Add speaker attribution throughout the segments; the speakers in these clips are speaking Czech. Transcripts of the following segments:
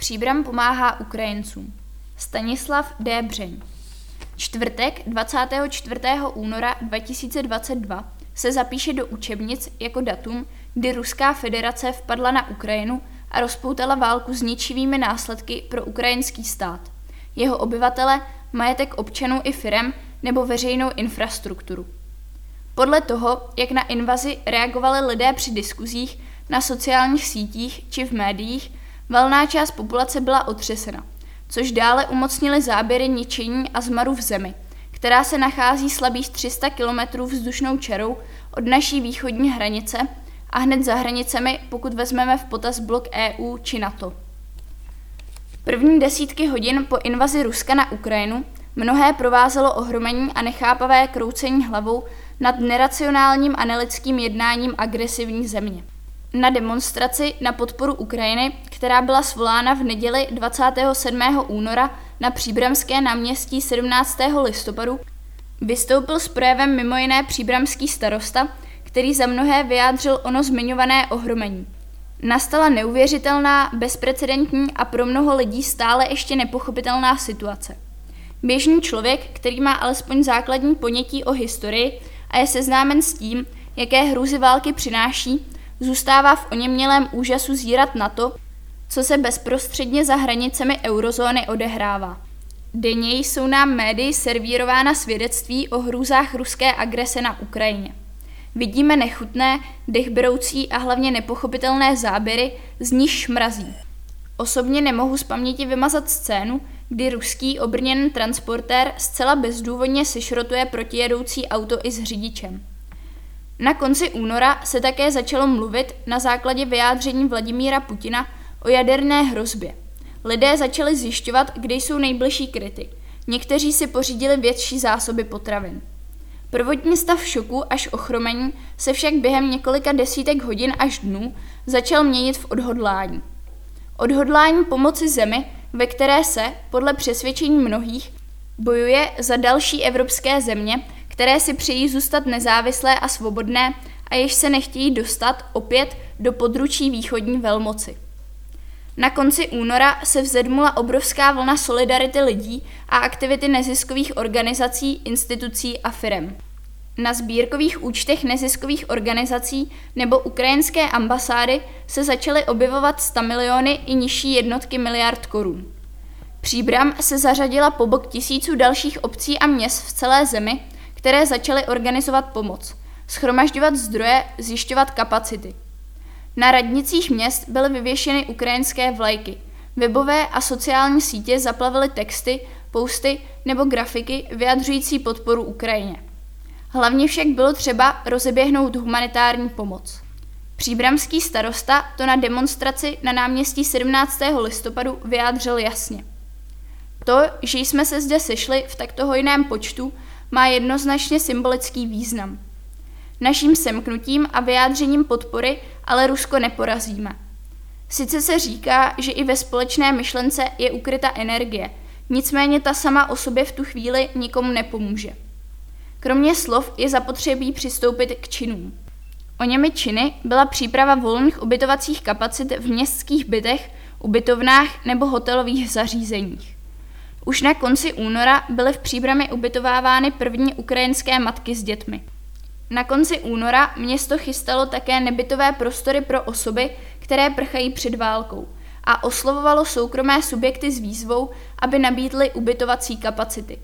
Speaker 1: Příbram pomáhá Ukrajincům. Stanislav D. Břeň. Čtvrtek 24. února 2022 se zapíše do učebnic jako datum, kdy Ruská federace vpadla na Ukrajinu a rozpoutala válku s ničivými následky pro ukrajinský stát, jeho obyvatele, majetek občanů i firem nebo veřejnou infrastrukturu. Podle toho, jak na invazi reagovali lidé při diskuzích, na sociálních sítích či v médiích, valná část populace byla otřesena, což dále umocnili záběry ničení a zmaru v zemi, která se nachází slabých 300 kilometrů vzdušnou čarou od naší východní hranice a hned za hranicemi, pokud vezmeme v potaz blok EU či NATO. První desítky hodin po invazi Ruska na Ukrajinu mnohé provázelo ohromení a nechápavé kroucení hlavou nad neracionálním a nelidským jednáním agresivní země. Na demonstraci na podporu Ukrajiny, která byla svolána v neděli 27. února na Příbramské náměstí 17. listopadu, vystoupil s projevem mimo jiné příbramský starosta, který za mnohé vyjádřil ono zmiňované ohromení. Nastala neuvěřitelná, bezprecedentní a pro mnoho lidí stále ještě nepochopitelná situace. Běžný člověk, který má alespoň základní ponětí o historii a je seznámen s tím, jaké hrůzy války přináší, zůstává v oněmělém úžasu zírat na to, co se bezprostředně za hranicemi eurozóny odehrává. Denně jsou nám médii servírována svědectví o hrůzách ruské agrese na Ukrajině. Vidíme nechutné, dechberoucí a hlavně nepochopitelné záběry, z nich šmrazí. Osobně nemohu z paměti vymazat scénu, kdy ruský obrněný transportér zcela bezdůvodně sešrotuje protijedoucí auto i s řidičem. Na konci února se také začalo mluvit na základě vyjádření Vladimíra Putina o jaderné hrozbě. Lidé začali zjišťovat, kde jsou nejbližší kryty. Někteří si pořídili větší zásoby potravin. Prvotní stav šoku až ochromení se však během několika desítek hodin až dnů začal měnit v odhodlání. Odhodlání pomoci zemi, ve které se, podle přesvědčení mnohých, bojuje za další evropské země, které si přejí zůstat nezávislé a svobodné a jež se nechtějí dostat opět do područí východní velmoci. Na konci února se vzedmula obrovská vlna solidarity lidí a aktivity neziskových organizací, institucí a firem. Na sbírkových účtech neziskových organizací nebo ukrajinské ambasády se začaly objevovat 100 miliony i nižší jednotky miliard korun. Příbram se zařadila po bok tisíců dalších obcí a měst v celé zemi, které začaly organizovat pomoc, schromažďovat zdroje, zjišťovat kapacity. Na radnicích měst byly vyvěšeny ukrajinské vlajky. Webové a sociální sítě zaplavily texty, posty nebo grafiky vyjadřující podporu Ukrajině. Hlavně však bylo třeba rozeběhnout humanitární pomoc. Příbramský starosta to na demonstraci na náměstí 17. listopadu vyjádřil jasně. To, že jsme se zde sešli v takto hojném počtu, má jednoznačně symbolický význam. Naším semknutím a vyjádřením podpory ale Rusko neporazíme. Sice se říká, že i ve společné myšlence je ukryta energie, nicméně ta sama o sobě v tu chvíli nikomu nepomůže. Kromě slov je zapotřebí přistoupit k činům. O němi činy byla příprava volných ubytovacích kapacit v městských bytech, ubytovnách nebo hotelových zařízeních. Už na konci února byly v příbrami ubytovávány první ukrajinské matky s dětmi. Na konci února město chystalo také nebytové prostory pro osoby, které prchají před válkou a oslovovalo soukromé subjekty s výzvou, aby nabídly ubytovací kapacity.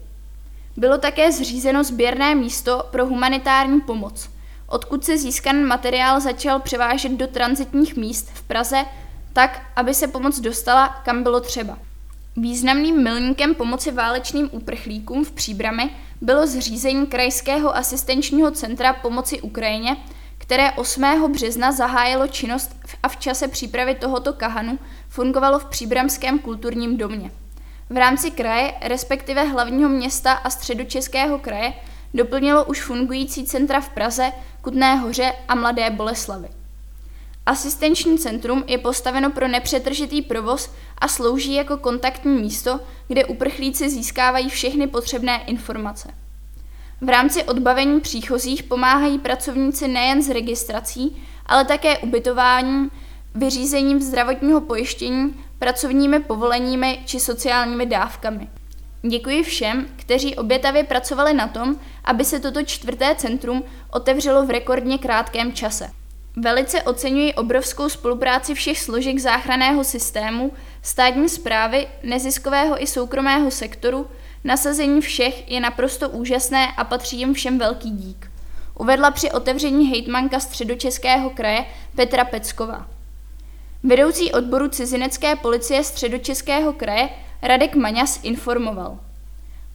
Speaker 1: Bylo také zřízeno sběrné místo pro humanitární pomoc, odkud se získaný materiál začal převážet do transitních míst v Praze tak, aby se pomoc dostala, kam bylo třeba. Významným milníkem pomoci válečným uprchlíkům v Příbrami bylo zřízení Krajského asistenčního centra pomoci Ukrajině, které 8. března zahájilo činnost a v čase přípravy tohoto kahanu fungovalo v Příbramském kulturním domě. V rámci kraje, respektive hlavního města a středočeského kraje, doplnilo už fungující centra v Praze, Kutné hoře a Mladé Boleslavy. Asistenční centrum je postaveno pro nepřetržitý provoz a slouží jako kontaktní místo, kde uprchlíci získávají všechny potřebné informace. V rámci odbavení příchozích pomáhají pracovníci nejen s registrací, ale také ubytováním, vyřízením zdravotního pojištění, pracovními povoleními či sociálními dávkami. Děkuji všem, kteří obětavě pracovali na tom, aby se toto čtvrté centrum otevřelo v rekordně krátkém čase. Velice oceňuji obrovskou spolupráci všech složek záchranného systému, státní zprávy, neziskového i soukromého sektoru, nasazení všech je naprosto úžasné a patří jim všem velký dík. Uvedla při otevření hejtmanka středočeského kraje Petra Pecková. Vedoucí odboru cizinecké policie středočeského kraje Radek Maňas informoval.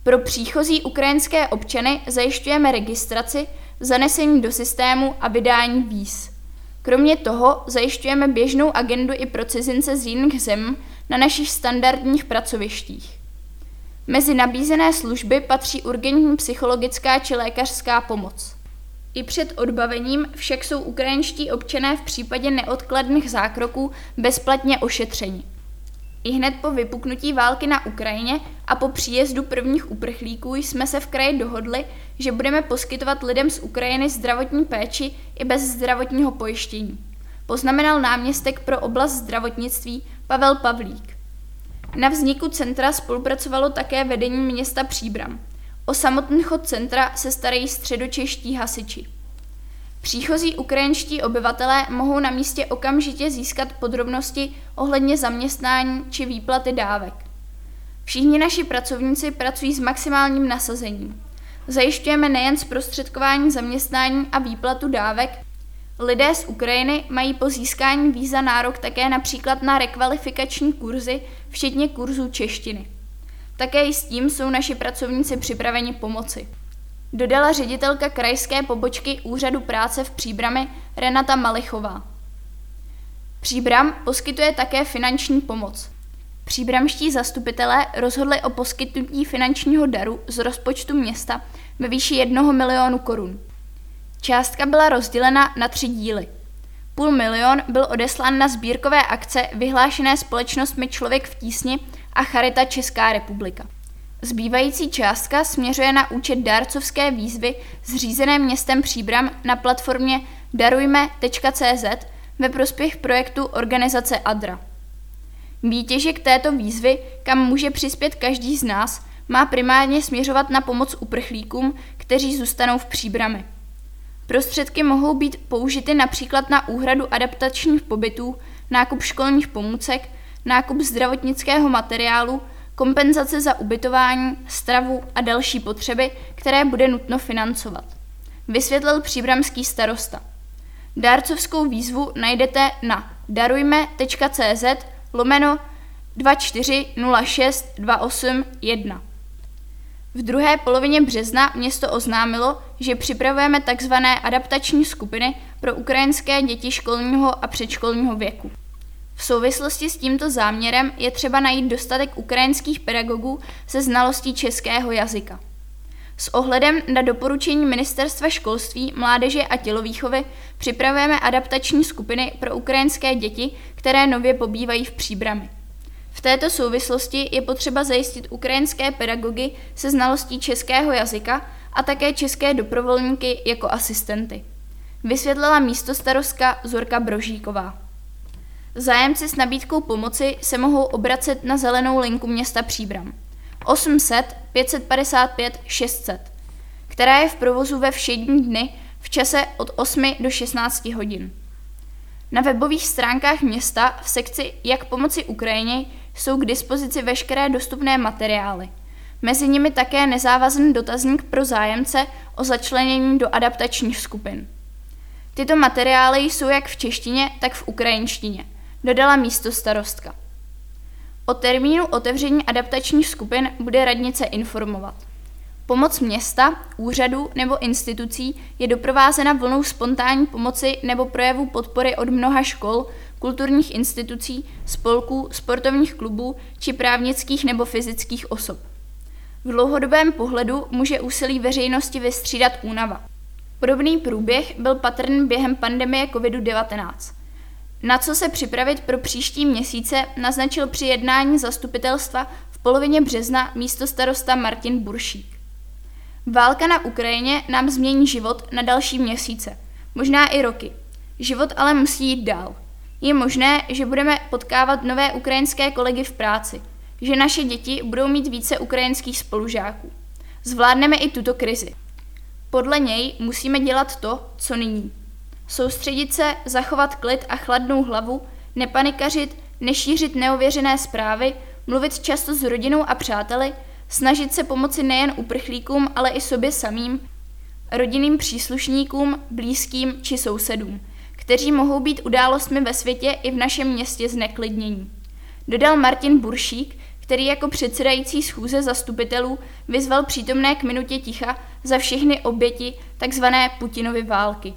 Speaker 1: Pro příchozí ukrajinské občany zajišťujeme registraci, zanesení do systému a vydání víz. Kromě toho zajišťujeme běžnou agendu i pro cizince z jiných zem na našich standardních pracovištích. Mezi nabízené služby patří urgentní psychologická či lékařská pomoc. I před odbavením však jsou ukrajinští občané v případě neodkladných zákroků bezplatně ošetřeni. I hned po vypuknutí války na Ukrajině a po příjezdu prvních uprchlíků jsme se v kraji dohodli, že budeme poskytovat lidem z Ukrajiny zdravotní péči i bez zdravotního pojištění. Poznamenal náměstek pro oblast zdravotnictví Pavel Pavlík. Na vzniku centra spolupracovalo také vedení města Příbram. O samotný chod centra se starají středočeští hasiči. Příchozí ukrajinští obyvatelé mohou na místě okamžitě získat podrobnosti ohledně zaměstnání či výplaty dávek. Všichni naši pracovníci pracují s maximálním nasazením. Zajišťujeme nejen zprostředkování zaměstnání a výplatu dávek, lidé z Ukrajiny mají po získání víza nárok také například na rekvalifikační kurzy, včetně kurzů češtiny. Také i s tím jsou naši pracovníci připraveni pomoci dodala ředitelka krajské pobočky Úřadu práce v Příbrami Renata Malichová. Příbram poskytuje také finanční pomoc. Příbramští zastupitelé rozhodli o poskytnutí finančního daru z rozpočtu města ve výši 1 milionu korun. Částka byla rozdělena na tři díly. Půl milion byl odeslán na sbírkové akce vyhlášené společnostmi Člověk v tísni a Charita Česká republika. Zbývající částka směřuje na účet dárcovské výzvy zřízené městem Příbram na platformě darujme.cz ve prospěch projektu organizace ADRA. Výtěžek této výzvy, kam může přispět každý z nás, má primárně směřovat na pomoc uprchlíkům, kteří zůstanou v Příbrami. Prostředky mohou být použity například na úhradu adaptačních pobytů, nákup školních pomůcek, nákup zdravotnického materiálu kompenzace za ubytování, stravu a další potřeby, které bude nutno financovat. Vysvětlil příbramský starosta. Dárcovskou výzvu najdete na darujme.cz lomeno 2406281. V druhé polovině března město oznámilo, že připravujeme tzv. adaptační skupiny pro ukrajinské děti školního a předškolního věku. V souvislosti s tímto záměrem je třeba najít dostatek ukrajinských pedagogů se znalostí českého jazyka. S ohledem na doporučení Ministerstva školství, mládeže a tělovýchovy připravujeme adaptační skupiny pro ukrajinské děti, které nově pobývají v příbrami. V této souvislosti je potřeba zajistit ukrajinské pedagogy se znalostí českého jazyka a také české doprovolníky jako asistenty. Vysvětlila místostarostka Zorka Brožíková. Zájemci s nabídkou pomoci se mohou obracet na zelenou linku města Příbram 800 555 600, která je v provozu ve všední dny v čase od 8 do 16 hodin. Na webových stránkách města v sekci Jak pomoci Ukrajině jsou k dispozici veškeré dostupné materiály. Mezi nimi také nezávazný dotazník pro zájemce o začlenění do adaptačních skupin. Tyto materiály jsou jak v češtině, tak v ukrajinštině dodala místo starostka. O termínu otevření adaptačních skupin bude radnice informovat. Pomoc města, úřadu nebo institucí je doprovázena vlnou spontánní pomoci nebo projevu podpory od mnoha škol, kulturních institucí, spolků, sportovních klubů či právnických nebo fyzických osob. V dlouhodobém pohledu může úsilí veřejnosti vystřídat únava. Podobný průběh byl patrný během pandemie COVID-19. Na co se připravit pro příští měsíce, naznačil při jednání zastupitelstva v polovině března místo starosta Martin Buršík. Válka na Ukrajině nám změní život na další měsíce, možná i roky. Život ale musí jít dál. Je možné, že budeme potkávat nové ukrajinské kolegy v práci, že naše děti budou mít více ukrajinských spolužáků. Zvládneme i tuto krizi. Podle něj musíme dělat to, co nyní. Soustředit se, zachovat klid a chladnou hlavu, nepanikařit, nešířit neověřené zprávy, mluvit často s rodinou a přáteli, snažit se pomoci nejen uprchlíkům, ale i sobě samým, rodinným příslušníkům, blízkým či sousedům, kteří mohou být událostmi ve světě i v našem městě zneklidnění. Dodal Martin Buršík, který jako předsedající schůze zastupitelů vyzval přítomné k minutě ticha za všechny oběti tzv. Putinovy války.